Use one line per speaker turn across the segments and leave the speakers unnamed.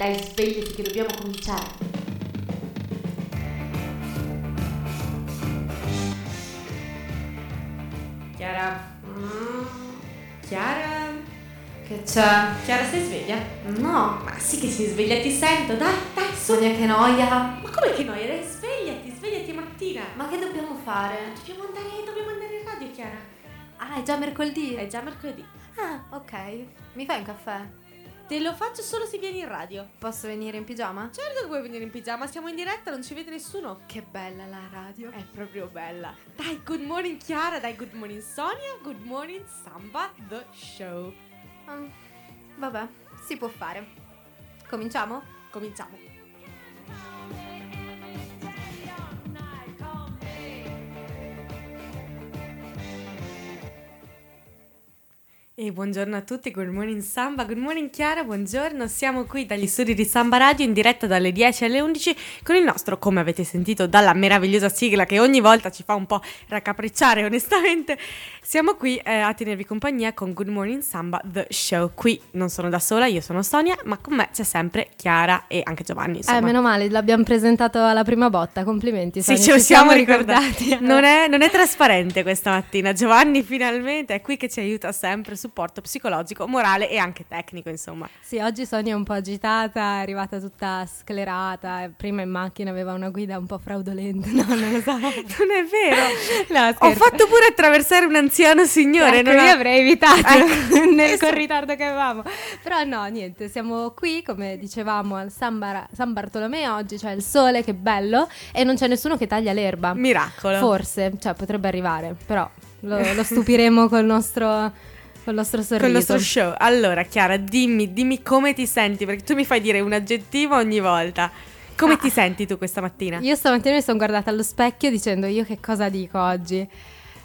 Dai, svegliati che dobbiamo cominciare.
Chiara. Mm, Chiara. Che c'è? Chiara, sei sveglia?
No,
Ma sì che sei sveglia, ti sento. Dai, dai, su.
Sonia che noia.
Ma come che noia? Dai, svegliati, svegliati mattina.
Ma che dobbiamo fare?
Dobbiamo andare, dobbiamo andare in radio, Chiara.
Ah, è già mercoledì.
È già mercoledì.
Ah, ok. Mi fai un caffè?
Te lo faccio solo se vieni in radio.
Posso venire in pigiama?
Certo che puoi venire in pigiama, siamo in diretta, non ci vede nessuno.
Che bella la radio.
È proprio bella. Dai, good morning Chiara, dai, good morning Sonia, good morning Samba, the show.
Mm, vabbè, si può fare. Cominciamo?
Cominciamo. E buongiorno a tutti, good morning Samba, good morning Chiara, buongiorno, siamo qui dagli studi di Samba Radio in diretta dalle 10 alle 11 con il nostro, come avete sentito dalla meravigliosa sigla che ogni volta ci fa un po' raccapricciare onestamente, siamo qui eh, a tenervi compagnia con Good Morning Samba, the show. Qui non sono da sola, io sono Sonia, ma con me c'è sempre Chiara e anche Giovanni, insomma.
Eh, meno male, l'abbiamo presentato alla prima botta, complimenti.
Sì,
Sonia,
ce lo
ci
siamo ricordati.
ricordati.
Non è, non è trasparente questa mattina. Giovanni finalmente è qui che ci aiuta sempre, supporto psicologico, morale e anche tecnico, insomma.
Sì, oggi Sonia è un po' agitata, è arrivata tutta sclerata, e prima in macchina aveva una guida un po' fraudolenta, no, non lo so.
Non è vero.
No,
Ho fatto pure attraversare un anziano signore.
Ecco,
non
io
ho-
avrei evitato
Ecco.
nel, col ritardo che avevamo. Però no, niente, siamo qui, come dicevamo, al San, Bar- San Bartolomeo oggi, c'è il sole, che bello, e non c'è nessuno che taglia l'erba.
Miracolo.
Forse, cioè potrebbe arrivare, però lo, lo stupiremo col nostro, col nostro sorriso.
Con il nostro show. Allora, Chiara, dimmi, dimmi come ti senti, perché tu mi fai dire un aggettivo ogni volta. Come
Ah.
ti senti tu questa mattina?
Io stamattina mi sono guardata allo specchio dicendo io che cosa dico oggi.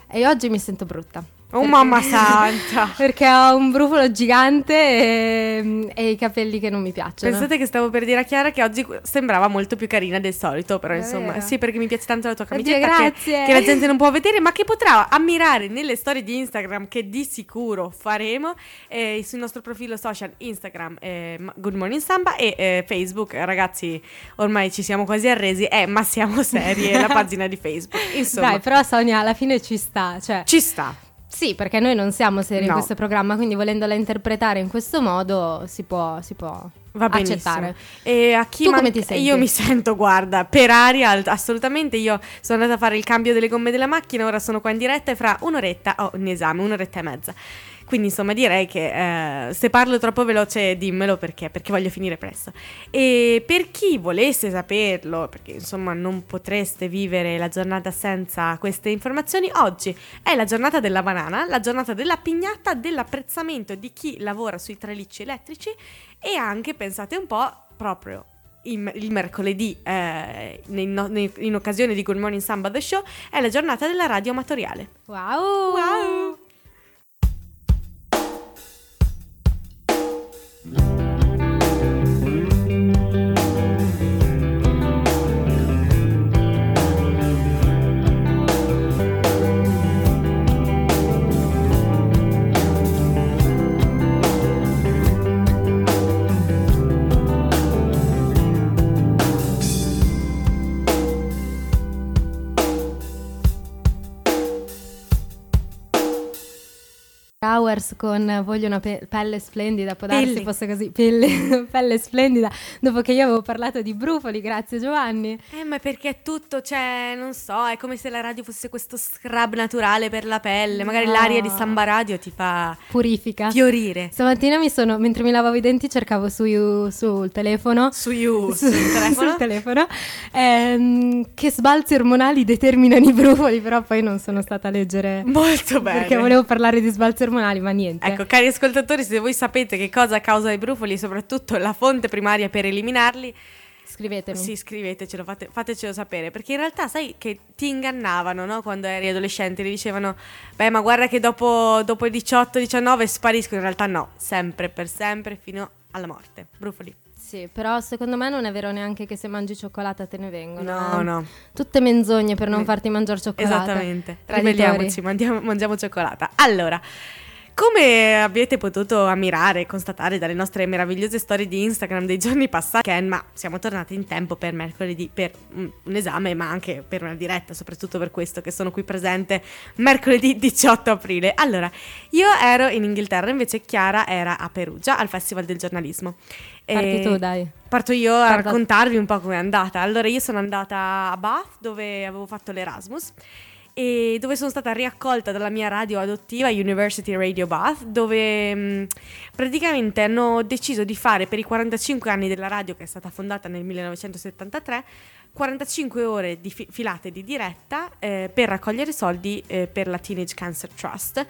E oggi mi sento brutta.
Oh
Perché-
mamma santa!
Perché ho un brufolo gigante e, e i capelli che non mi piacciono.
Pensate che stavo per dire a Chiara che oggi sembrava molto più carina del solito, però insomma,
Davvero?
sì, perché mi piace tanto la tua
Oddio,
camicetta che,
grazie.
che la gente non può vedere, ma che potrà ammirare nelle storie di Instagram che di sicuro faremo eh, sul nostro profilo social Instagram eh, Good Morning Samba e eh, Facebook, ragazzi, ormai ci siamo quasi arresi, è Ma siamo serie, la pagina di Facebook. Insomma,
Dai, però Sonia alla fine ci sta. Cioè,
ci sta.
Sì, perché noi non siamo seri in
No.
questo programma, quindi volendola interpretare in questo modo si può, si può
Va benissimo.
accettare.
E a chi
Tu
man-
come ti senti?
Io mi sento, guarda, per aria, assolutamente. Io sono andata a fare il cambio delle gomme della macchina, ora sono qua in diretta e fra un'oretta ho un esame, un'oretta e mezza. Quindi insomma direi che eh, se parlo troppo veloce dimmelo perché, perché voglio finire presto. E per chi volesse saperlo, perché insomma non potreste vivere la giornata senza queste informazioni, oggi è la giornata della banana, la giornata della pignata, dell'apprezzamento di chi lavora sui tralicci elettrici e anche, pensate un po', proprio il, mercoledì, eh, nei- in occasione di Good Morning Samba The Show, è la giornata della radio amatoriale.
Wow!
Wow!
Hours con Voglio una pe- pelle splendida, può darsi
Pelli.
fosse così, pelle, pelle splendida, dopo che io avevo parlato di brufoli, grazie Giovanni.
Eh, ma perché è tutto, cioè, non so, è come se la radio fosse questo scrub naturale per la pelle. Magari
No.
l'aria di Samba Radio ti fa
Purifica.
fiorire.
Stamattina mi sono, mentre mi lavavo i denti, cercavo su, sul telefono.
Su you,
su-
sul telefono.
sul telefono, ehm, che sbalzi ormonali determinano i brufoli, però poi non sono stata a leggere
Molto bene.
perché volevo parlare di sbalzi ormonali, ma niente.
Ecco, cari ascoltatori, se voi sapete che cosa causa i brufoli soprattutto la fonte primaria per eliminarli,
Scrivetemi.
sì, scrivetecelo, fate- fatecelo sapere. Perché in realtà sai che ti ingannavano, no? Quando eri adolescente, ti dicevano, beh, ma guarda che dopo, dopo i 18-19 spariscono. In realtà no, sempre, per sempre, fino alla morte. Brufoli.
Sì, però secondo me non è vero neanche che se mangi cioccolata te ne vengono.
No,
eh.
no.
Tutte menzogne per non
Mm.
farti mangiare cioccolata.
Esattamente. Ribelliamoci, mandiamo- mangiamo cioccolata. Allora, Come avete potuto ammirare e constatare dalle nostre meravigliose storie di Instagram dei giorni passati, ma siamo tornati in tempo per mercoledì per un esame, ma anche per una diretta, soprattutto per questo che sono qui presente mercoledì 18 aprile. Allora, io ero in Inghilterra, invece Chiara era a Perugia al Festival del giornalismo.
Parti tu, dai.
Parto io a Parla. raccontarvi un po' com'è andata. Allora, io sono andata a Bath dove avevo fatto l'Erasmus e dove sono stata riaccolta dalla mia radio adottiva University Radio Bath, dove mh, mm, praticamente hanno deciso di fare per i 45 anni della radio che è stata fondata nel 1973 45 ore di fi- filate di diretta eh, per raccogliere soldi eh, per la Teenage Cancer Trust.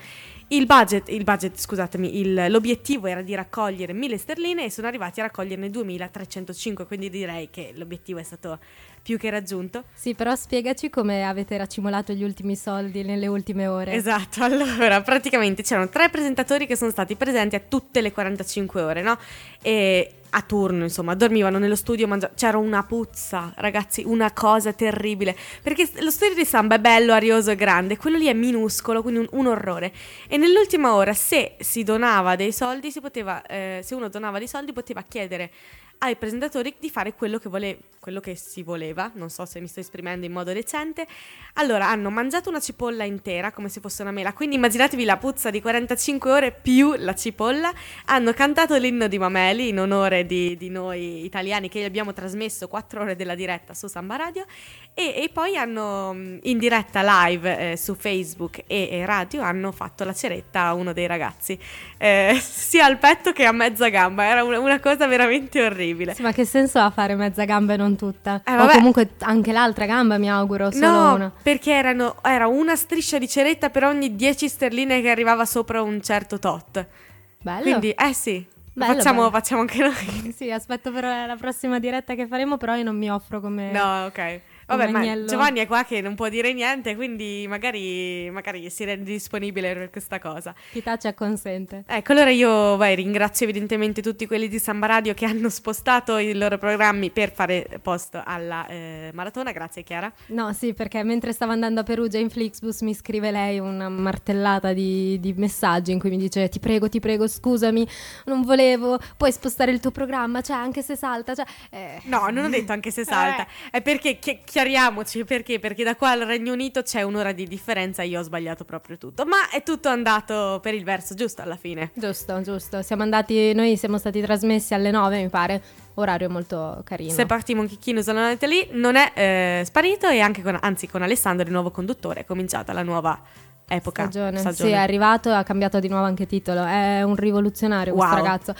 Il budget, il budget scusatemi, il, l'obiettivo era di raccogliere 1000 sterline e sono arrivati a raccoglierne 2305, quindi direi che l'obiettivo è stato più che raggiunto.
Sì, però spiegaci come avete racimolato gli ultimi soldi nelle ultime ore.
Esatto, allora praticamente c'erano tre presentatori che sono stati presenti a tutte le 45 ore, no? E a turno, insomma, dormivano nello studio, mangia- c'era una puzza, ragazzi, una cosa terribile, perché lo studio di Samba è bello, arioso e grande, quello lì è minuscolo, quindi un, un orrore. E nell'ultima ora, se si donava dei soldi, si poteva, eh, se uno donava dei soldi, poteva chiedere ai presentatori di fare quello che, vole- quello che si voleva, non so se mi sto esprimendo in modo decente. Allora, hanno mangiato una cipolla intera come se fosse una mela, quindi immaginatevi la puzza di 45 ore più la cipolla. Hanno cantato l'inno di Mameli in onore di, di noi italiani che abbiamo trasmesso 4 ore della diretta su Samba Radio. E, e poi hanno in diretta live eh, su Facebook e, e, radio hanno fatto la ceretta a uno dei ragazzi, eh, sia al petto che a mezza gamba, era una, una cosa veramente orribile orribile.
Sì, ma che senso ha fare mezza gamba e non tutta? Eh, o comunque anche l'altra gamba, mi auguro, solo
no,
una.
perché erano, era una striscia di ceretta per ogni 10 sterline che arrivava sopra un certo tot.
Bello.
Quindi, eh sì. Bello, facciamo, bello. facciamo anche noi.
sì, aspetto per la prossima diretta che faremo, però io non mi offro come...
No, ok. Vabbè, ma Giovanni è qua che non può dire niente, quindi magari, magari si rende disponibile per questa cosa.
Chi taccia consente.
Ecco, allora io vai, ringrazio evidentemente tutti quelli di Samba Radio che hanno spostato i loro programmi per fare posto alla eh, maratona. Grazie Chiara.
No, sì, perché mentre stavo andando a Perugia in Flixbus mi scrive lei una martellata di, di messaggi in cui mi dice ti prego, ti prego, scusami, non volevo, puoi spostare il tuo programma, cioè anche se salta. Cioè,
eh. No, non ho detto anche se salta, eh. è perché... Che, chiariamoci perché? Perché da qua al Regno Unito c'è un'ora di differenza io ho sbagliato proprio tutto. Ma è tutto andato per il verso giusto alla fine.
Giusto, giusto. Siamo andati, noi siamo stati trasmessi alle 9, mi pare. Orario molto carino.
Se parti Monchicchino andate lì, non è eh, sparito e anche con, anzi con Alessandro, il nuovo conduttore, è cominciata la nuova epoca.
Stagione. stagione. Sì, è arrivato e ha cambiato di nuovo anche titolo. È un rivoluzionario wow. questo ragazzo.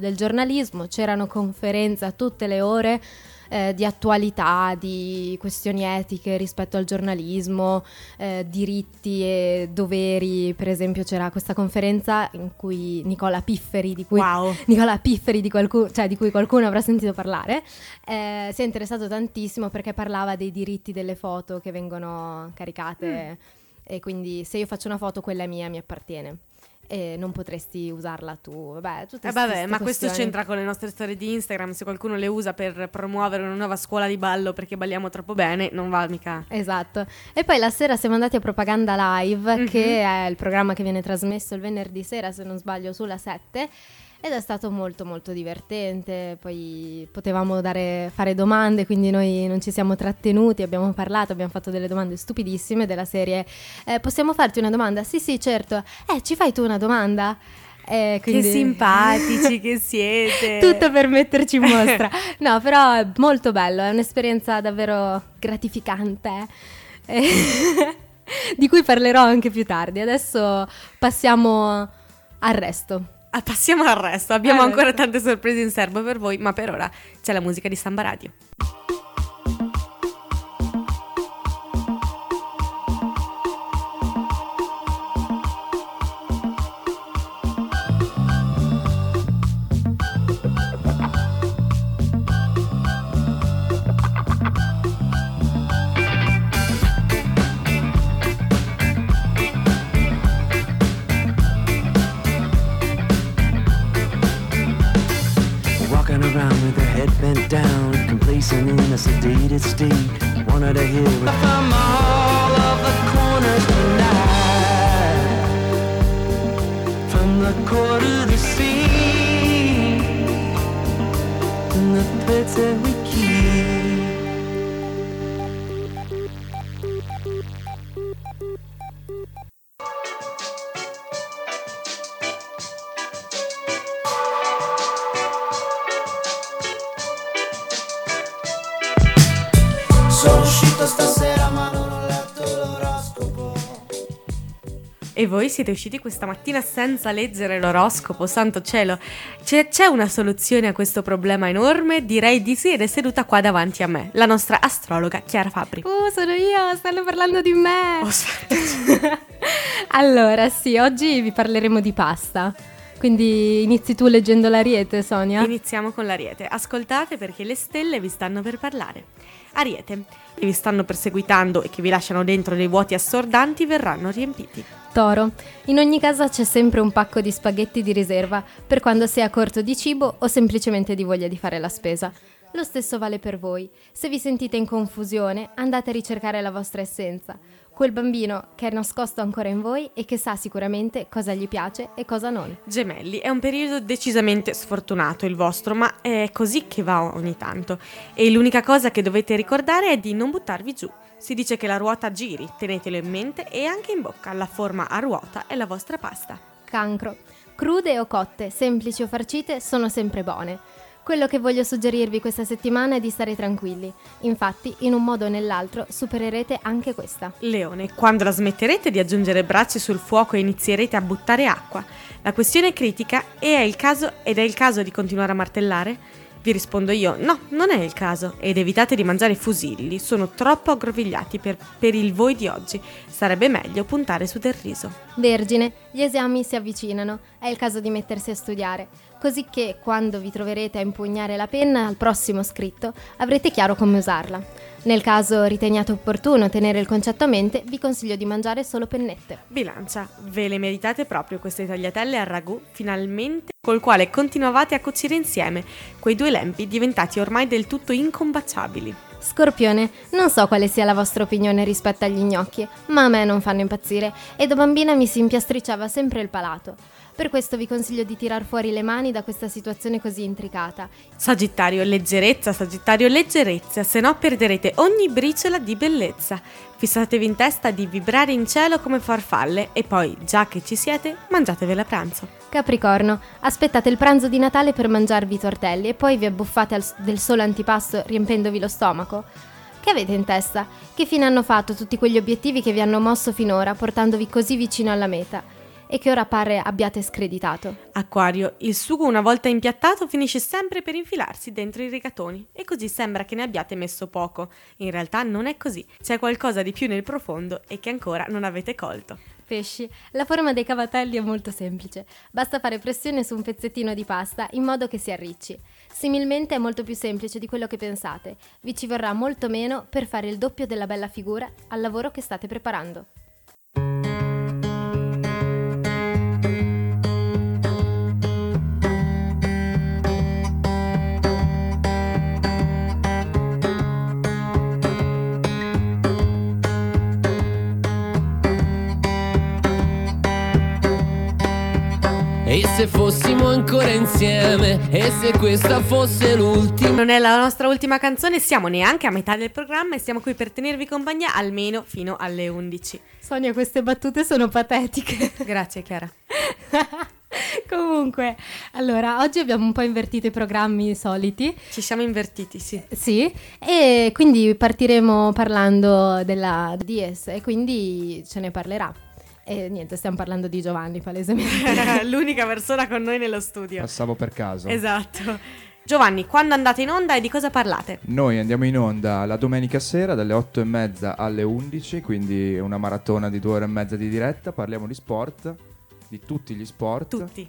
Del giornalismo, c'erano conferenze a tutte le ore eh, di attualità, di questioni etiche rispetto al giornalismo, eh, diritti e doveri. Per esempio c'era questa conferenza in cui Nicola Pifferi, di cui,
wow.
Nicola Pifferi di, qualcuno, cioè, di cui qualcuno avrà sentito parlare, eh, si è interessato tantissimo perché parlava dei diritti delle foto che vengono caricate. Mm. E quindi se io faccio una foto, quella è mia, mi appartiene e non potresti usarla tu. Vabbè, tutte
eh vabbè, ma questo c'entra con le nostre storie di Instagram. Se qualcuno le usa per promuovere una nuova scuola di ballo perché balliamo troppo bene, non va mica.
Esatto. E poi la sera siamo andati a Propaganda Live, mm-hmm. che è il programma che viene trasmesso il venerdì sera, se non sbaglio, sulla 7 ed è stato molto molto divertente, poi potevamo dare, fare domande, quindi noi non ci siamo trattenuti, abbiamo parlato, abbiamo fatto delle domande stupidissime della serie eh, possiamo farti una domanda? Sì sì certo, eh ci fai tu una domanda?
Eh, quindi... Che simpatici che siete!
Tutto per metterci in mostra. No, però è molto bello, è un'esperienza davvero gratificante. Eh, di cui parlerò anche più tardi. Adesso passiamo al resto.
Ah, passiamo al resto, abbiamo eh, ancora tante sorprese in serbo per voi, ma per ora c'è la musica di Samba Radio. E voi siete usciti questa mattina senza leggere l'oroscopo, santo cielo. C'è, c'è una soluzione a questo problema enorme? Direi di sì ed è seduta qua davanti a me, la nostra astrologa Chiara Fabri.
Uh, sono io, stanno parlando di me.
Oh,
allora, sì, oggi vi parleremo di pasta. Quindi inizi tu leggendo l'ariete, Sonia?
Iniziamo con l'Ariete. Ascoltate perché le stelle vi stanno per parlare. Ariete, che vi stanno perseguitando e che vi lasciano dentro dei vuoti assordanti verranno riempiti.
Toro. In ogni casa c'è sempre un pacco di spaghetti di riserva per quando si è a corto di cibo o semplicemente di voglia di fare la spesa. Lo stesso vale per voi. Se vi sentite in confusione, andate a ricercare la vostra essenza. Quel bambino che è nascosto ancora in voi e che sa sicuramente cosa gli piace e cosa non.
Gemelli, è un periodo decisamente sfortunato il vostro, ma è così che va ogni tanto. E l'unica cosa che dovete ricordare è di non buttarvi giù. Si dice che la ruota giri, tenetelo in mente e anche in bocca, la forma a ruota è la vostra pasta.
Cancro. Crude o cotte, semplici o farcite, sono sempre buone. Quello che voglio suggerirvi questa settimana è di stare tranquilli. Infatti, in un modo o nell'altro, supererete anche questa.
Leone, quando la smetterete di aggiungere braccia sul fuoco e inizierete a buttare acqua, la questione è critica e è il caso, ed è il caso di continuare a martellare? Vi rispondo io, no, non è il caso, ed evitate di mangiare fusilli, sono troppo aggrovigliati per, per il voi di oggi, sarebbe meglio puntare su del riso.
Vergine, gli esami si avvicinano, è il caso di mettersi a studiare, così che quando vi troverete a impugnare la penna al prossimo scritto avrete chiaro come usarla. Nel caso riteniate opportuno tenere il concetto a mente, vi consiglio di mangiare solo pennette.
Bilancia, ve le meritate proprio queste tagliatelle al ragù, finalmente, col quale continuavate a cucire insieme quei due lempi diventati ormai del tutto incombacciabili.
Scorpione, non so quale sia la vostra opinione rispetto agli gnocchi, ma a me non fanno impazzire e da bambina mi si impiastricciava sempre il palato. Per questo vi consiglio di tirar fuori le mani da questa situazione così intricata.
Sagittario, leggerezza, Sagittario, leggerezza, se no perderete ogni briciola di bellezza. Fissatevi in testa di vibrare in cielo come farfalle e poi, già che ci siete, mangiatevela a pranzo.
Capricorno, aspettate il pranzo di Natale per mangiarvi i tortelli e poi vi abbuffate del solo antipasto riempendovi lo stomaco? Che avete in testa? Che fine hanno fatto tutti quegli obiettivi che vi hanno mosso finora, portandovi così vicino alla meta? E che ora pare abbiate screditato?
Acquario, il sugo una volta impiattato finisce sempre per infilarsi dentro i rigatoni e così sembra che ne abbiate messo poco. In realtà non è così, c'è qualcosa di più nel profondo e che ancora non avete colto.
Pesci, la forma dei cavatelli è molto semplice. Basta fare pressione su un pezzettino di pasta in modo che si arricci. Similmente è molto più semplice di quello che pensate. Vi ci vorrà molto meno per fare il doppio della bella figura al lavoro che state preparando.
Se fossimo ancora insieme E se questa fosse l'ultima
Non è la nostra ultima canzone, siamo neanche a metà del programma e siamo qui per tenervi compagnia almeno fino alle 11.
Sonia, queste battute sono patetiche.
Grazie Chiara.
Comunque, allora, oggi abbiamo un po' invertito i programmi soliti.
Ci siamo invertiti, sì.
Sì, e quindi partiremo parlando della DS e quindi ce ne parlerà. E niente, stiamo parlando di Giovanni, palesemente.
L'unica persona con noi nello studio.
Passavo per caso.
Esatto. Giovanni, quando andate in onda e di cosa parlate?
Noi andiamo in onda la domenica sera dalle 8 e mezza alle 11, quindi una maratona di due ore e mezza di diretta. Parliamo di sport, di tutti gli sport.
Tutti.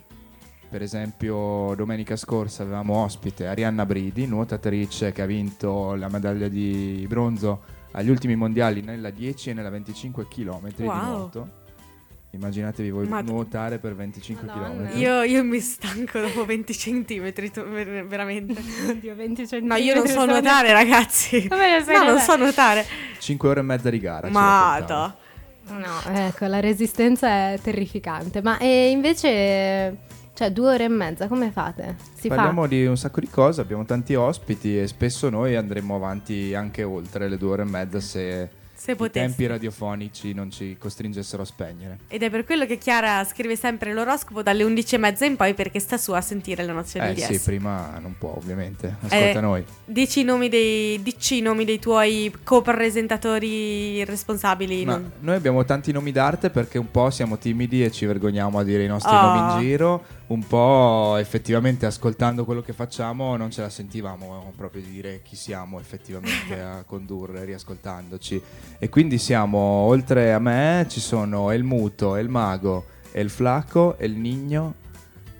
Per esempio, domenica scorsa avevamo ospite Arianna Bridi, nuotatrice che ha vinto la medaglia di bronzo agli ultimi mondiali nella 10 e nella 25 km di
Wow.
nuoto. Immaginatevi voi
Ma-
nuotare per 25
Madonna.
km.
Io, io mi stanco dopo 20 centimetri, tu- veramente.
Oddio, 20
No,
centimetri.
io non so nuotare, ragazzi.
Come lo sai
No, non so nuotare.
5 ore e mezza di gara.
Ma da.
No, ecco, la resistenza è terrificante. Ma e invece, cioè, due ore e mezza, come fate? Si
Parliamo
fa?
di un sacco di cose, abbiamo tanti ospiti e spesso noi andremo avanti anche oltre le due ore e mezza se,
Se
i tempi radiofonici non ci costringessero a spegnere.
Ed è per quello che Chiara scrive sempre l'oroscopo dalle 11.30 in poi perché sta su a sentire la nozione
Eh
di
sì, prima non può ovviamente, ascolta
Eh,
noi.
Dici i nomi dei, dici i nomi dei tuoi copresentatori responsabili. Non-
noi abbiamo tanti nomi d'arte perché un po' siamo timidi e ci vergogniamo a dire i nostri
Oh.
nomi in giro, un po' effettivamente ascoltando quello che facciamo non ce la sentivamo proprio di dire chi siamo effettivamente a condurre riascoltandoci. E quindi siamo, oltre a me, ci sono El Muto, El Mago, El Flaco, El Nigno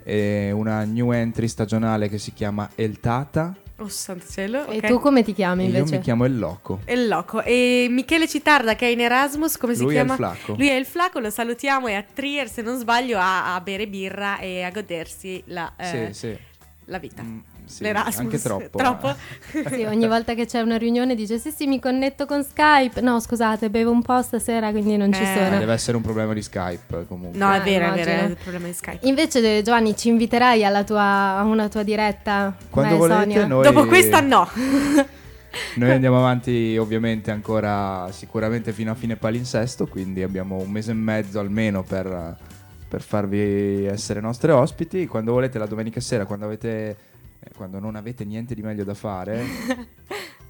e una new entry stagionale che si chiama El Tata
Oh santo cielo.
E tu come ti chiami
e io
invece?
mi chiamo El Loco.
Il loco. E Michele Citarda che è in Erasmus, come si
Lui è il
chiama?
Flaco.
Lui è il Flaco, lo salutiamo, è a Trier se non sbaglio a, a bere birra e a godersi la, eh,
Sì, sì.
la vita.
Mm, sì,
L'Erasmus.
anche troppo.
Troppo?
eh.
Sì, ogni volta che c'è una riunione dice sì sì mi connetto con Skype. No scusate, bevo un po' stasera quindi non ci
Eh.
Ma
sono.
deve essere un problema di Skype comunque.
No, è
Ah,
vero, è vero, è il problema di Skype.
Invece Giovanni ci inviterai alla tua, a una tua diretta?
Quando
Beh,
volete
Sonia?
noi,
Dopo questa no.
noi andiamo avanti ovviamente ancora sicuramente fino a fine palinsesto, quindi abbiamo un mese e mezzo almeno per, per farvi essere nostri ospiti. Quando volete la domenica sera, quando avete... eh, Quando non avete niente di meglio da fare,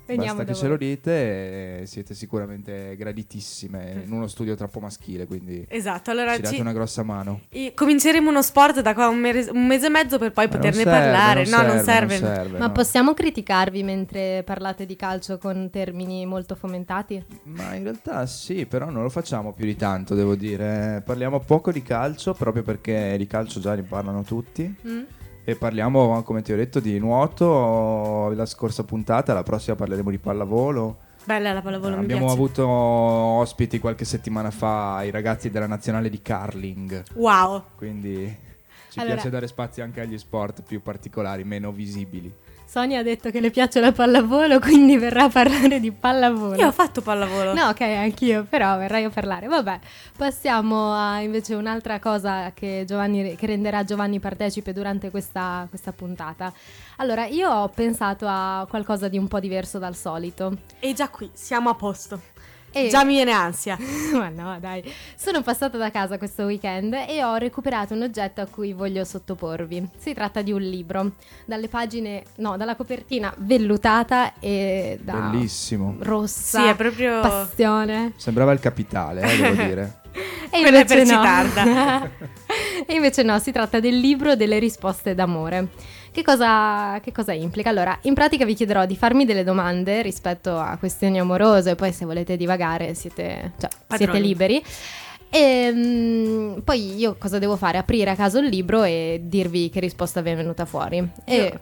Veniamo
basta
da
che ce
voi.
lo dite e siete sicuramente graditissime in uno studio troppo maschile, quindi
Esatto, allora
ci date
ci-
una grossa mano.
i- cominceremo uno sport da qua un, mese- un mese e mezzo per poi
Ma non
poterne
serve,
parlare.
non
no, non
serve,
serve.
non serve,
Ma
no.
possiamo criticarvi mentre parlate di calcio con termini molto fomentati?
Ma in realtà sì, però non lo facciamo più di tanto, devo dire. Parliamo poco di calcio, proprio perché di calcio già ne parlano tutti.
Mm?
E parliamo, come ti ho detto, di nuoto la scorsa puntata, la prossima parleremo di pallavolo.
Bella la pallavolo, mi
Abbiamo
piace.
avuto ospiti qualche settimana fa i ragazzi della nazionale di curling,
Wow.
quindi ci
Allora-
piace dare spazio anche agli sport più particolari, meno visibili.
Sonia ha detto che le piace la pallavolo, quindi verrà a parlare di pallavolo.
Io ho fatto pallavolo.
No, ok, anch'io, però verrai a parlare. Vabbè, passiamo a invece un'altra cosa che, Giovanni, che renderà Giovanni partecipe durante questa, questa puntata. Allora, io ho pensato a qualcosa di un po' diverso dal solito.
E già qui, siamo a posto.
E-
Già mi viene ansia.
Ma no, dai. Sono passata da casa questo weekend e ho recuperato un oggetto a cui voglio sottoporvi. Si tratta di un libro, dalle pagine, no, dalla copertina vellutata e da
Bellissimo.
rossa.
Sì, è proprio...
passione.
Sembrava il capitale, eh, devo dire.
E
Quella è
invece
per
no.
Citarda.
e invece no, si tratta del libro delle risposte d'amore. Che cosa, che cosa implica? Allora, in pratica vi chiederò di farmi delle domande rispetto a questioni amorose, poi se volete divagare siete, cioè, siete liberi. E mm, poi io cosa devo fare? Aprire a caso il libro e dirvi che risposta vi è venuta fuori. E
Io-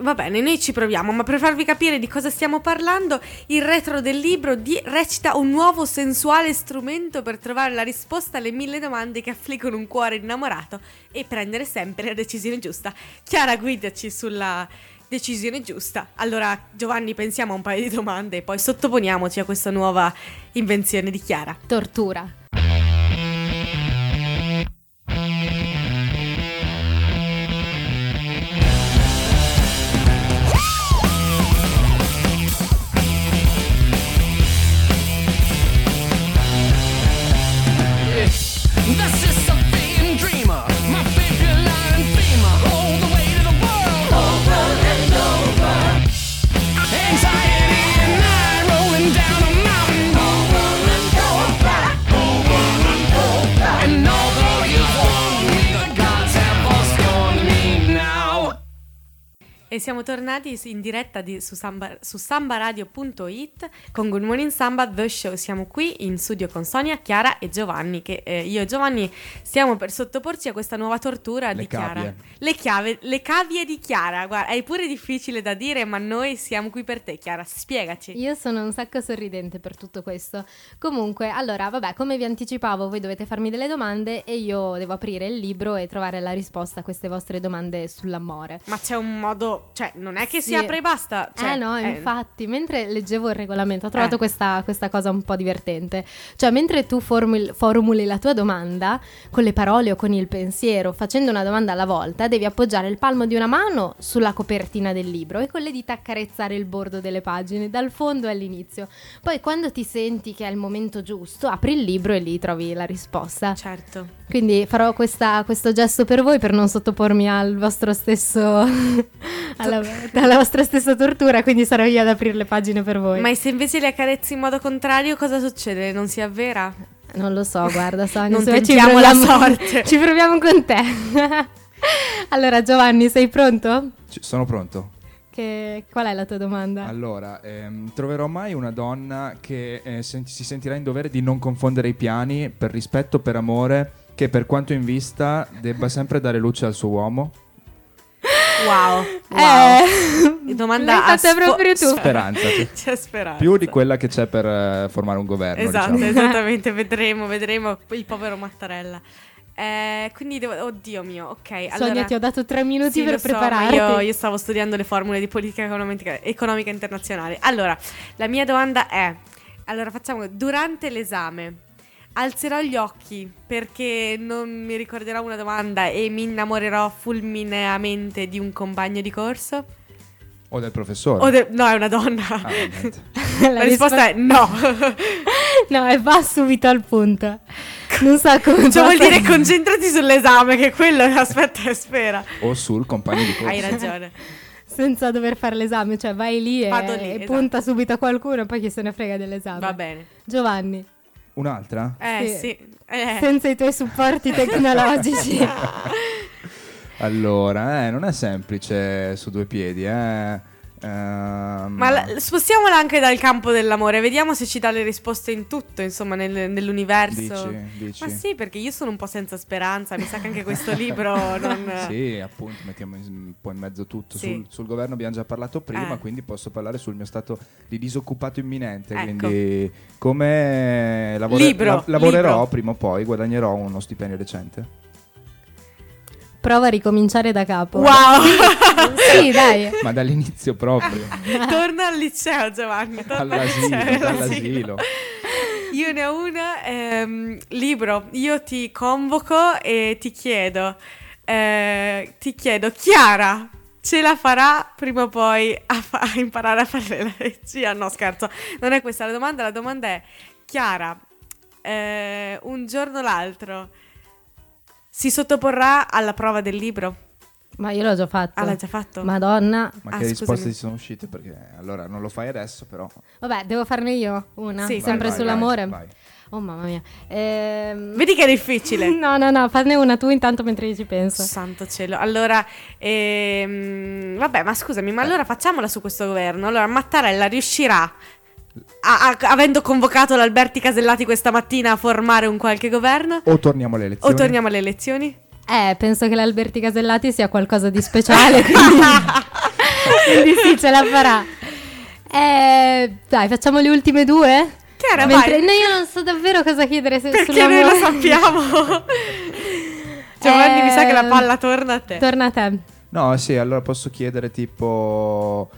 Va bene, noi ci proviamo, ma per farvi capire di cosa stiamo parlando, il retro del libro di- recita un nuovo sensuale strumento per trovare la risposta alle mille domande che affliggono un cuore innamorato e prendere sempre la decisione giusta. Chiara, guidaci sulla decisione giusta. Allora, Giovanni, pensiamo a un paio di domande e poi sottoponiamoci a questa nuova invenzione di Chiara.
tortura.
E siamo tornati in diretta di- su, samba, su sambaradio.it con Good Morning Samba The Show. Siamo qui in studio con Sonia, Chiara e Giovanni. Che eh, io e Giovanni stiamo per sottoporci a questa nuova tortura
Le
di Chiara.
cavie.
Le, chiave, le cavie di Chiara. Guarda, è pure difficile da dire, ma noi siamo qui per te, Chiara. Spiegaci.
Io sono un sacco sorridente per tutto questo. Comunque, allora, vabbè, come vi anticipavo, voi dovete farmi delle domande e io devo aprire il libro e trovare la risposta a queste vostre domande sull'amore.
Ma c'è un modo cioè, non è che si
Sì.
apre e basta. Cioè,
eh no, infatti, mentre leggevo il regolamento ho trovato
Eh.
questa, questa cosa un po' divertente. Cioè, mentre tu formul- formuli la tua domanda con le parole o con il pensiero, facendo una domanda alla volta, devi appoggiare il palmo di una mano sulla copertina del libro e con le dita accarezzare il bordo delle pagine, dal fondo all'inizio. Poi, quando ti senti che è il momento giusto, apri il libro e lì trovi la risposta.
Certo.
Quindi farò questa- questo gesto per voi per non sottopormi al vostro stesso alla, alla vostra stessa tortura, quindi sarò io ad aprire le pagine per voi.
Ma se invece le accarezzi in modo contrario, cosa succede? Non si avvera?
Non lo so, guarda Sonia,
Non tentiamo la sorte.
Ci proviamo con te. allora Giovanni, sei pronto?
Ci- sono pronto.
Che- qual è la tua domanda?
Allora, ehm, troverò mai una donna che eh, sen- si sentirà in dovere di non confondere i piani per rispetto, per amore, che per quanto in vista debba sempre dare luce al suo uomo?
Wow. Wow.
Eh,
Domanda a sfo-
proprio tu.
Speranza.
C'è speranza.
Più di quella che c'è per eh, formare un governo.
Esatto,
diciamo.
esattamente, vedremo, vedremo il povero Mattarella. Eh, quindi devo, oddio mio, ok.
Sonia
allora,
ti ho dato tre minuti
Sì,
per
so,
prepararti.
io, io stavo studiando le formule di politica economica, economica internazionale. Allora, la mia domanda è: allora facciamo durante l'esame. Alzerò gli occhi perché non mi ricorderò una domanda e mi innamorerò fulmineamente di un compagno di corso?
O del professore.
O de- no, è una donna.
Ah, niente.
la, risposta è no.
No, e va subito al punto. Non so come
Cioè vuol dire concentrati sull'esame, che quello aspetta e spera.
o sul compagno di corso.
Hai ragione.
senza dover fare l'esame, cioè vai lì e,
Vado lì,
e
esatto.
punta subito a qualcuno e poi chi se ne frega dell'esame.
Va bene.
Giovanni,
Un'altra?
Eh
Sì.
sì. Eh.
senza i tuoi supporti tecnologici.
Allora, eh, non è semplice su due piedi, eh. Ehm,
Ma la- spostiamola anche dal campo dell'amore, vediamo se ci dà le risposte in tutto, insomma, nel- nell'universo.
Dici, dici.
Ma sì, perché io sono un po' senza speranza, mi sa che anche questo libro non...
Sì, appunto, mettiamo in- un po' in mezzo tutto.
Sì.
Sul, sul governo abbiamo già parlato prima,
Eh.
quindi posso parlare sul mio stato di disoccupato imminente.
Ecco.
Quindi, come lavore-
Libro,
la- lavorerò
libro.
prima o poi, guadagnerò uno stipendio decente.
Prova a ricominciare da capo.
Wow!
Sì, dai.
Ma dall'inizio proprio,
torna al liceo, Giovanni. Torna al
all'asilo,
liceo,
dall'asilo.
Io ne ho una, ehm, libro, io ti convoco e ti chiedo, eh, ti chiedo, Chiara, ce la farà prima o poi a, fa- a imparare a fare le leggi? Ah, no, scherzo, non è questa la domanda, la domanda è, Chiara, eh, un giorno o l'altro si sottoporrà alla prova del libro?
Ma io l'ho già fatto.
Ah, l'hai già fatto?
Madonna.
Ma
Ah,
che risposte ti sono uscite? Perché allora non lo fai adesso, però.
Vabbè, devo farne io una.
Sì,
Sempre
Vai, vai,
sull'amore.
vai, vai.
Oh mamma mia. Ehm,
Vedi che è difficile.
No, no, no, farne una tu intanto mentre io ci penso.
Santo cielo. Allora, ehm, vabbè, ma scusami, ma allora facciamola su questo governo. Allora, Mattarella riuscirà, a- a- avendo convocato l'Alberti Casellati questa mattina, a formare un qualche governo?
O torniamo alle
O
elezioni.
torniamo alle elezioni?
Eh, penso che l'Alberti Casellati sia qualcosa di speciale, quindi, quindi sì, ce la farà. Eh, dai, facciamo le ultime due?
Chiara,
Mentre
vai.
no, io non so davvero cosa chiedere se,
Perché noi lo sappiamo. Giovanni, mi sa che la
Ehm,
palla torna a te.
Torna a te.
No, sì, allora posso chiedere tipo...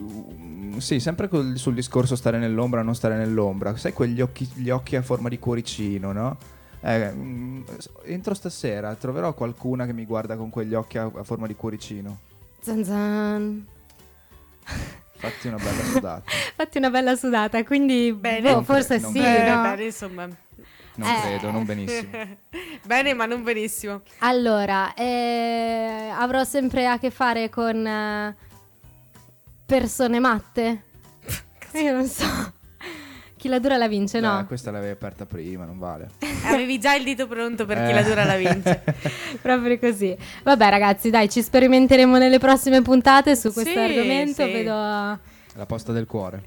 mm, Sì, sempre col- sul discorso stare nell'ombra, non stare nell'ombra. Sai quegli occhi, gli occhi a forma di cuoricino, no? Eh, mm, entro stasera troverò qualcuna che mi guarda con quegli occhi a, a forma di cuoricino.
Zan zan.
Fatti una bella sudata.
Fatti una bella sudata, quindi
Bene.
boh,
Non cre-
forse
non
sì,
credo.
Eh,
no?
bene, insomma.
Non
Eh.
credo, non benissimo.
Bene, ma non benissimo.
Allora, eh, avrò sempre a che fare con eh, persone matte? Io non so. Chi la dura la vince, no?
Eh, questa l'avevi aperta prima, non vale.
Avevi già il dito pronto per chi
Eh.
la dura la vince.
Proprio così. Vabbè, ragazzi, dai, ci sperimenteremo nelle prossime puntate su questo
Sì,
argomento.
sì.
Vedo La
posta del cuore.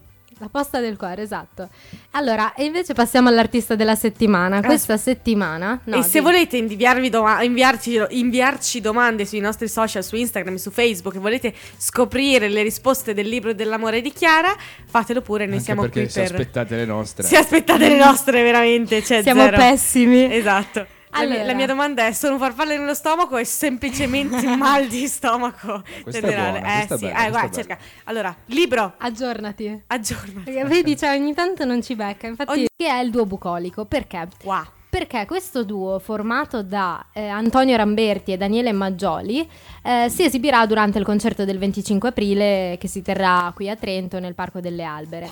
Posta del cuore, esatto. Allora, e invece passiamo all'artista della settimana. Questa settimana. no,
e se
di-
volete inviarvi doma- inviarci, inviarci domande sui nostri social, su Instagram, su Facebook, e volete scoprire le risposte del libro dell'amore di Chiara, fatelo pure, noi
Anche
siamo
perché
qui
se
per...
aspettate le nostre.
Se aspettate le nostre, veramente, c'è
Siamo
zero.
pessimi.
Esatto. La, mia,
Allora.
la mia domanda è: sono farfalle nello stomaco o semplicemente mal di stomaco
Questa è
generale?
buona,
eh sì,
bella,
eh, guarda, cerca. Allora, libro,
Aggiornati.
aggiorna.
Perché vedi, cioè, ogni tanto non ci becca. Infatti,
Ogni-
che è il duo bucolico? Perché?
Wow.
Perché questo duo, formato da eh, Antonio Ramberti e Daniele Maggioli, eh, si esibirà durante il concerto del 25 aprile che si terrà qui a Trento nel Parco delle Albere.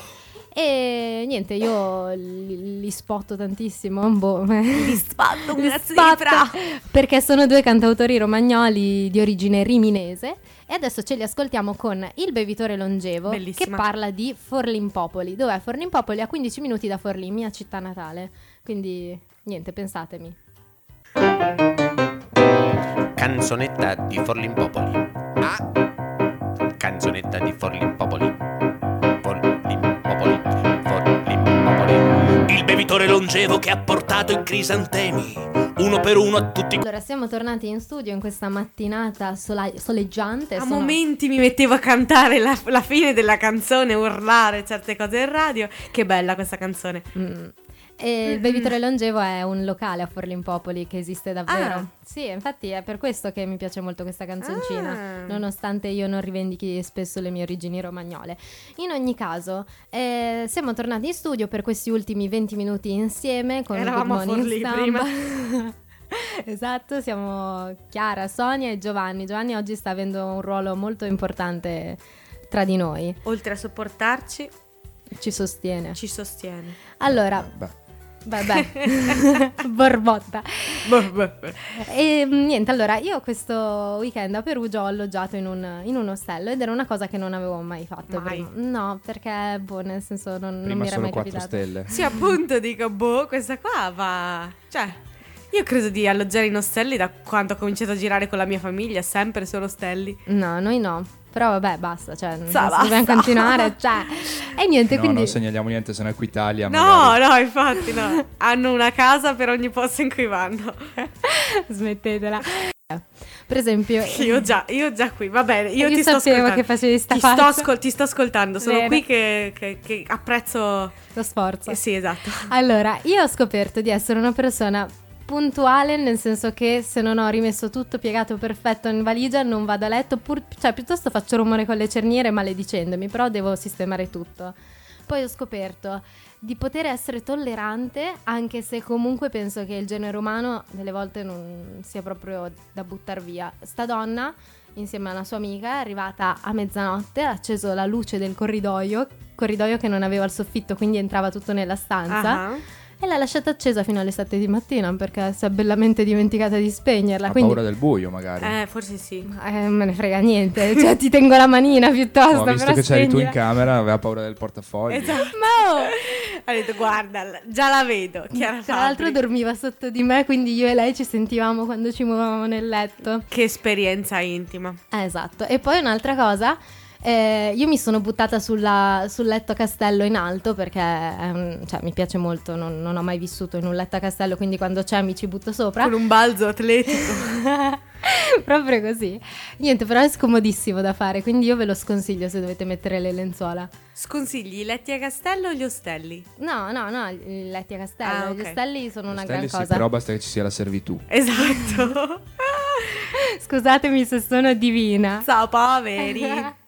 E niente, io li, li spotto tantissimo. Boh.
Li sfatto un
Li
cazzo di
spotto. Perché sono due cantautori romagnoli di origine riminese. E adesso ce li ascoltiamo con Il bevitore longevo
Bellissima.
che parla di Forlimpopoli. Dov'è Forlimpopoli? A 15 minuti da Forlì, mia città natale. Quindi niente, pensatemi.
Canzonetta di Forlimpopoli. Ah. Canzonetta di. Forlimpopoli.
Il bevitore longevo che ha portato i crisantemi, uno per uno a tutti
Allora, siamo tornati in studio in questa mattinata sola- soleggiante.
A
Sono-
momenti mi mettevo a cantare la, la fine della canzone, urlare certe cose in radio. Che bella questa canzone.
Mm. E il bevitore longevo è un locale a Forlimpopoli che esiste davvero.
Ah.
Sì, infatti è per questo che mi piace molto questa canzoncina,
Ah.
nonostante io non rivendichi spesso le mie origini romagnole. In ogni caso, eh, siamo tornati in studio per questi ultimi 20 minuti insieme con
Eravamo a
Good Morning Stampa.
prima.
esatto, siamo Chiara, Sonia e Giovanni. Giovanni oggi sta avendo un ruolo molto importante tra di noi,
Oltre a sopportarci,
ci sostiene.
ci sostiene.
Allora,
Beh,
Vabbè, borbotta. E mm, niente, allora io questo weekend a Perugia ho alloggiato in un, in un ostello ed era una cosa che non avevo mai fatto
Mai?
prima. No, perché, boh, nel senso non, non mi era mai
4
capitato.
stelle.
Sì, appunto dico, boh, questa qua va. Cioè, io credo di alloggiare in ostelli da quando ho cominciato a girare con la mia famiglia, sempre solo ostelli.
No, noi no. Però vabbè, basta, cioè, non
Sa,
si dobbiamo continuare, cioè. E niente,
No,
quindi...
non segnaliamo niente, se no è Equitalia.
No,
magari.
no, infatti no. Hanno una casa per ogni posto in cui vanno.
Smettetela. Per esempio...
Io già, io già qui, va bene, io,
Io
ti sto
sapevo
ascoltando.
che facevi sta
ti sto, ascol- ti sto ascoltando, sono
Bene.
qui che, che- che apprezzo...
Lo sforzo.
Eh, sì, esatto.
Allora, io ho scoperto di essere una persona puntuale, nel senso che se non ho rimesso tutto piegato perfetto in valigia non vado a letto, pur- cioè piuttosto faccio rumore con le cerniere maledicendomi, però devo sistemare tutto. Poi ho scoperto di poter essere tollerante, anche se comunque penso che il genere umano delle volte non sia proprio da buttare via. Sta donna, insieme a una sua amica, è arrivata a mezzanotte, ha acceso la luce del corridoio, corridoio che non aveva il soffitto, quindi entrava tutto nella stanza.
Ah.
E l'ha lasciata accesa fino alle 7 di mattina perché si è bellamente dimenticata di spegnerla.
Ha
quindi
paura del buio, magari.
Eh, forse sì.
eh, me ne frega niente, cioè ti tengo la manina piuttosto.
Ho visto che c'eri tu in camera, aveva paura del portafogli.
Esatto.
Ma oh,
Ha detto, guarda, già la vedo. Chiara
tra l'altro dormiva sotto di me, quindi io e lei ci sentivamo quando ci muovevamo nel letto.
Che esperienza intima.
Eh, esatto. E poi un'altra cosa, eh, io mi sono buttata sulla- sul letto a castello in alto perché un- cioè, mi piace molto, non, non ho mai vissuto in un letto a castello, quindi quando c'è mi ci butto sopra.
Con un balzo atletico.
Proprio così. Niente, però è scomodissimo da fare, quindi io ve lo sconsiglio se dovete mettere le lenzuola.
Sconsigli i letti a castello o gli ostelli?
No, no, no, i letti a castello.
Ah, ok.
Gli ostelli sono una
Stelli
gran
sì,
cosa.
però basta che ci sia la servitù.
Esatto.
Scusatemi se sono divina.
Ciao poveri.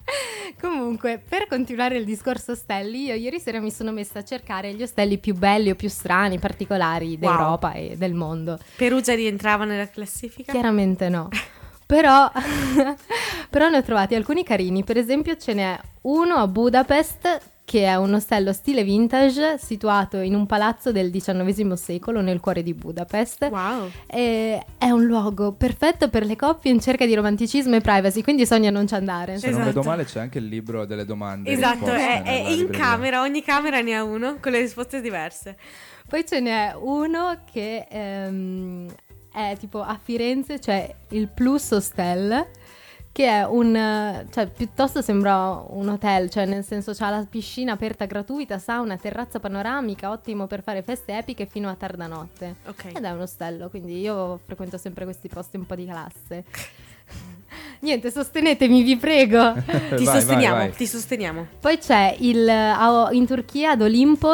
Comunque, per continuare il discorso ostelli, io ieri sera mi sono messa a cercare gli ostelli più belli o più strani, particolari
Wow.
d'Europa e del mondo.
Perugia rientrava nella classifica?
Chiaramente no. Però, però ne ho trovati alcuni carini. Per esempio, ce n'è uno a Budapest che è un ostello stile vintage situato in un palazzo del XIX secolo nel cuore di Budapest.
Wow.
E è un luogo perfetto per le coppie in cerca di romanticismo e privacy, quindi sogna non ci andare.
Se non
Esatto.
vedo male c'è anche il libro delle domande.
Esatto, è, è in
libreria.
camera, ogni camera ne ha uno con le risposte diverse.
Poi ce n'è uno che ehm, è tipo a Firenze, c'è il Plus Hostel, che è un, cioè piuttosto sembra un hotel, cioè nel senso c'ha la piscina aperta gratuita, sauna, terrazza panoramica, ottimo per fare feste epiche fino a tarda notte.
Ok.
Ed è un ostello, quindi io frequento sempre questi posti un po' di classe. Niente, sostenetemi, vi prego.
Ti
Vai,
sosteniamo,
vai, vai.
ti sosteniamo.
Poi c'è il, a- in Turchia ad Olimpo,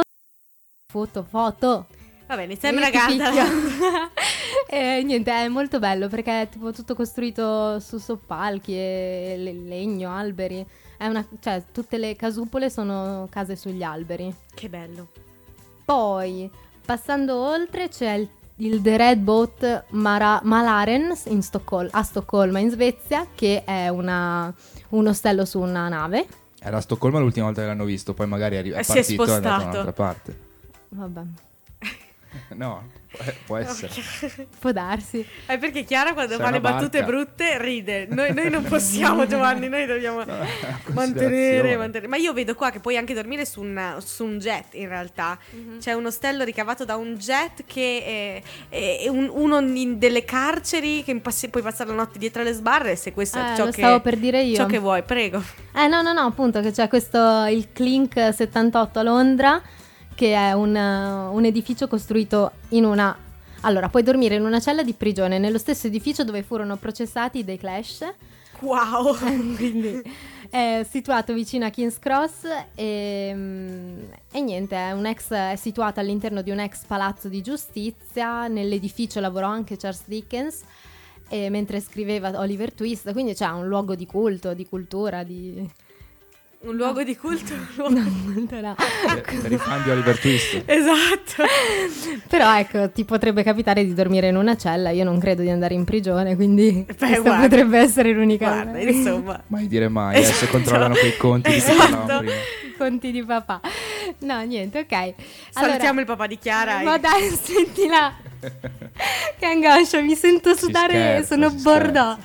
foto, foto.
Va bene, sembra
picchio. E niente, è molto bello perché è tipo tutto costruito su soppalchi e le- legno, alberi. È una, cioè, tutte le casupole sono case sugli alberi.
Che bello.
Poi, passando oltre, c'è il, il The Red Boat Mara- Malaren in Stoccol- a Stoccolma, in Svezia, che è una- un ostello su una nave.
Era a Stoccolma l'ultima volta che l'hanno visto, poi magari è, arri- è
Eh, si è
partito e è andato da
spostato.
un'altra parte.
Vabbè,
No, può, può essere.
può darsi.
È perché Chiara quando
Sei
fa le
una
battute
barca.
brutte ride. Noi, noi non possiamo, Giovanni, noi dobbiamo mantenere,
considerazione.
mantenere. Ma io vedo qua che puoi anche dormire su un, su un jet in realtà. C'è un ostello ricavato da un jet che è, è un- uno in- delle carceri che passi- puoi passare la notte dietro le sbarre se questo è
Eh,
ciò
lo
che,
stavo per dire io.
ciò che vuoi, prego.
Eh no, no, no, appunto che c'è questo, il Clink 78 a Londra, che è un, uh, un edificio costruito in una... Allora, puoi dormire in una cella di prigione nello stesso edificio dove furono processati dei Clash,
Wow.
quindi è situato vicino a King's Cross e, mm, e niente, è, un ex, è situato all'interno di un ex palazzo di giustizia, nell'edificio lavorò anche Charles Dickens. e mentre scriveva Oliver Twist, quindi c'è un luogo di culto, di cultura, di...
Un luogo di culto. un luogo-
No, molto no.
Per, i fan di Oliver Twist.
Esatto.
Però ecco, ti potrebbe capitare di dormire in una cella, io non credo di andare in prigione, quindi questa
guarda.
potrebbe essere l'unica
Guarda, insomma.
Mai dire mai, eh, se
Esatto.
controllano quei conti di
Esatto.
prima.
I conti di papà. No, niente, ok.
Salutiamo il papà di Chiara.
Ma
e-
dai, sentila. che angoscia, mi sento sudare,
scherza,
sono
si
bordo.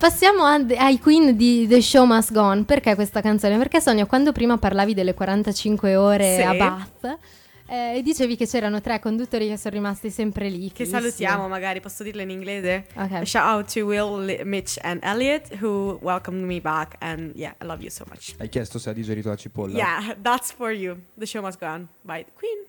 Passiamo a- ai Queen di The Show Must Go On. Perché questa canzone? Perché Sonia, quando prima parlavi delle 45 ore
Sì.
a Bath, eh, dicevi che c'erano tre conduttori che sono rimasti sempre lì.
Che
fissi.
salutiamo, magari posso dirlo in inglese.
Ok.
Shout out to Will, Li- Mitch, and Elliot who welcomed me back, and yeah, I love you so much.
Hai chiesto se ha digerito la cipolla?
Yeah, that's for you. The show must go on by the Queen.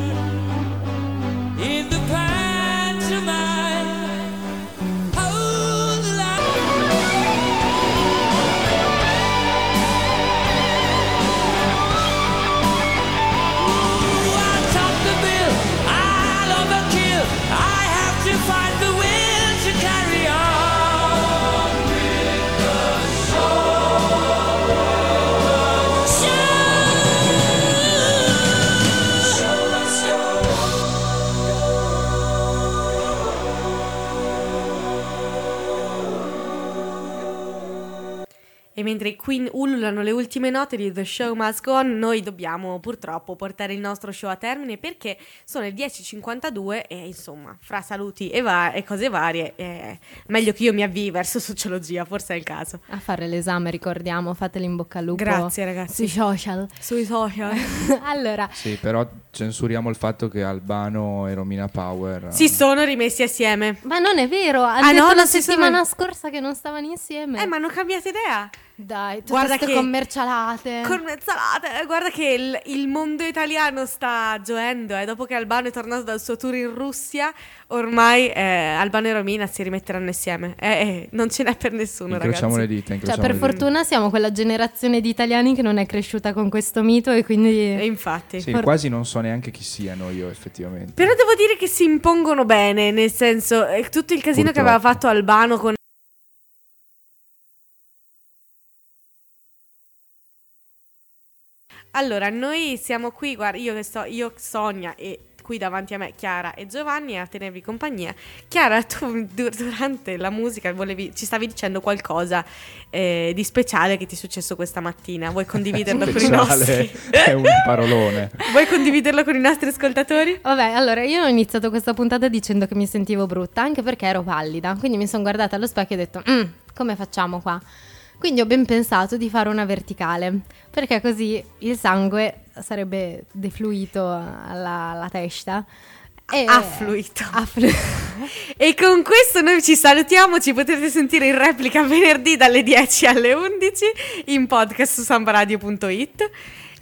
mentre i Queen ululano le ultime note di The Show Must Go On, noi dobbiamo purtroppo portare il nostro show a termine perché sono le 10.52 e insomma, fra saluti e, va- e cose varie, è meglio che io mi avvii verso sociologia, forse è il caso.
A fare l'esame, ricordiamo, fateli in bocca al lupo.
Grazie, ragazzi.
Sui social.
Sui social.
allora,
Sì, però censuriamo il fatto che Albano e Romina Power
si sono rimessi assieme.
ma non è vero, ha
Ah,
detto
no,
la
si sono-
settimana scorsa che non stavano insieme.
Eh, ma hanno cambiato idea.
Dai, tutte
Guarda
ste
che-
commercialate.
Con mezzalate, guarda che il, il mondo italiano sta gioendo. Eh. Dopo che Albano è tornato dal suo tour in Russia, ormai eh, Albano e Romina si rimetteranno insieme. Eh, eh, non ce n'è per nessuno,
incrociamo
ragazzi.
le dita.
Cioè, per
le dita.
fortuna siamo quella generazione di italiani che non è cresciuta con questo mito e quindi...
E infatti.
Sì,
For-
quasi non so neanche chi siano io effettivamente.
Però devo dire che si impongono bene, nel senso, eh, tutto il casino che
Purtroppo.
aveva fatto Albano con Allora, noi siamo qui, guarda, io che sto, io, Sonia e qui davanti a me Chiara e Giovanni a tenervi compagnia. Chiara, tu du- durante la musica volevi, ci stavi dicendo qualcosa eh, di speciale che ti è successo questa mattina. Vuoi condividerlo con i nostri?
Speciale è un parolone.
Vuoi condividerlo con i nostri ascoltatori?
Vabbè, allora io ho iniziato questa puntata dicendo che mi sentivo brutta, anche perché ero pallida. Quindi mi sono guardata allo specchio e ho detto, "Mm, come facciamo qua? Quindi ho ben pensato di fare una verticale, perché così il sangue sarebbe defluito alla, alla testa. E
Affluito.
Afflu-
E con questo noi ci salutiamo, ci potete sentire in replica venerdì dalle 10 alle 11 in podcast su sambaradio.it.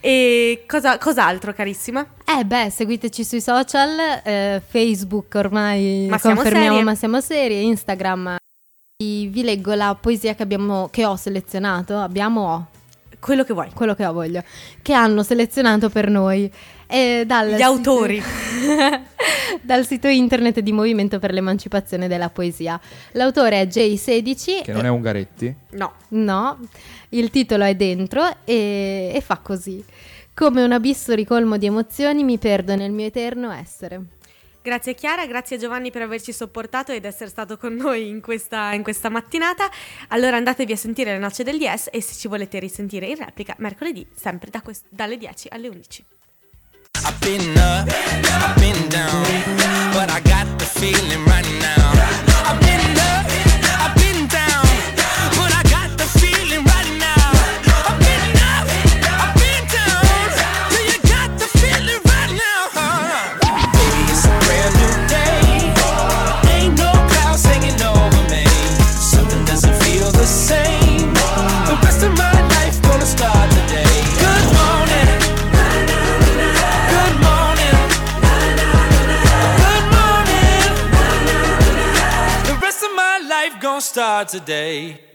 E cosa, cos'altro carissima?
Eh beh, seguiteci sui social, eh, Facebook ormai
Ma siamo
confermiamo
serie.
ma siamo serie, Instagram. Vi leggo la poesia che, abbiamo, che ho selezionato, abbiamo ho,
Quello che vuoi.
quello che ho voglio, che hanno selezionato per noi. E dal
Gli
sito-
autori.
dal sito internet di Movimento per l'Emancipazione della Poesia. L'autore è J16.
Che non è Ungaretti?
No.
No, il titolo è dentro e, e fa così. Come un abisso ricolmo di emozioni mi perdo nel mio eterno essere.
Grazie Chiara, grazie Giovanni per averci sopportato ed essere stato con noi in questa, in questa mattinata. Allora andatevi a sentire le noce del DS e se ci volete risentire in replica mercoledì, sempre da quest- dalle 10 alle 11.
I've been up, I've been down, but I got the feeling right now. I've been up, start today.